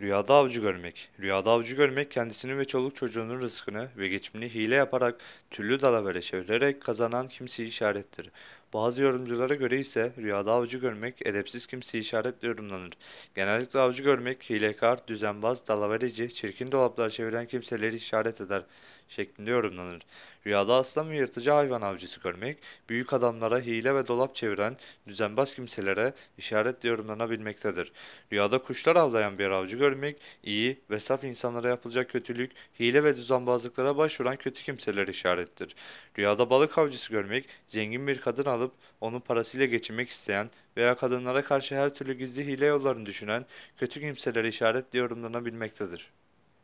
Rüyada avcı görmek. Rüyada avcı görmek kendisinin ve çoluk çocuğunun rızkını ve geçimini hile yaparak türlü dalavere çevirerek kazanan kimseyi işarettir. Bazı yorumculara göre ise rüyada avcı görmek edepsiz kimseyi işaretle yorumlanır. Genellikle avcı görmek hilekar, düzenbaz, dalavereci, çirkin dolaplar çeviren kimseleri işaret eder şeklinde yorumlanır. Rüyada aslan ve yırtıcı hayvan avcısı görmek, büyük adamlara hile ve dolap çeviren düzenbaz kimselere işaretle yorumlanabilmektedir. Rüyada kuşlar avlayan bir avcı görmek, iyi ve saf insanlara yapılacak kötülük, hile ve düzenbazlıklara başvuran kötü kimseler işarettir. Rüyada balık avcısı görmek, zengin bir kadın alıp onun parasıyla geçinmek isteyen veya kadınlara karşı her türlü gizli hile yollarını düşünen kötü kimseler işaretle yorumlanabilmektedir.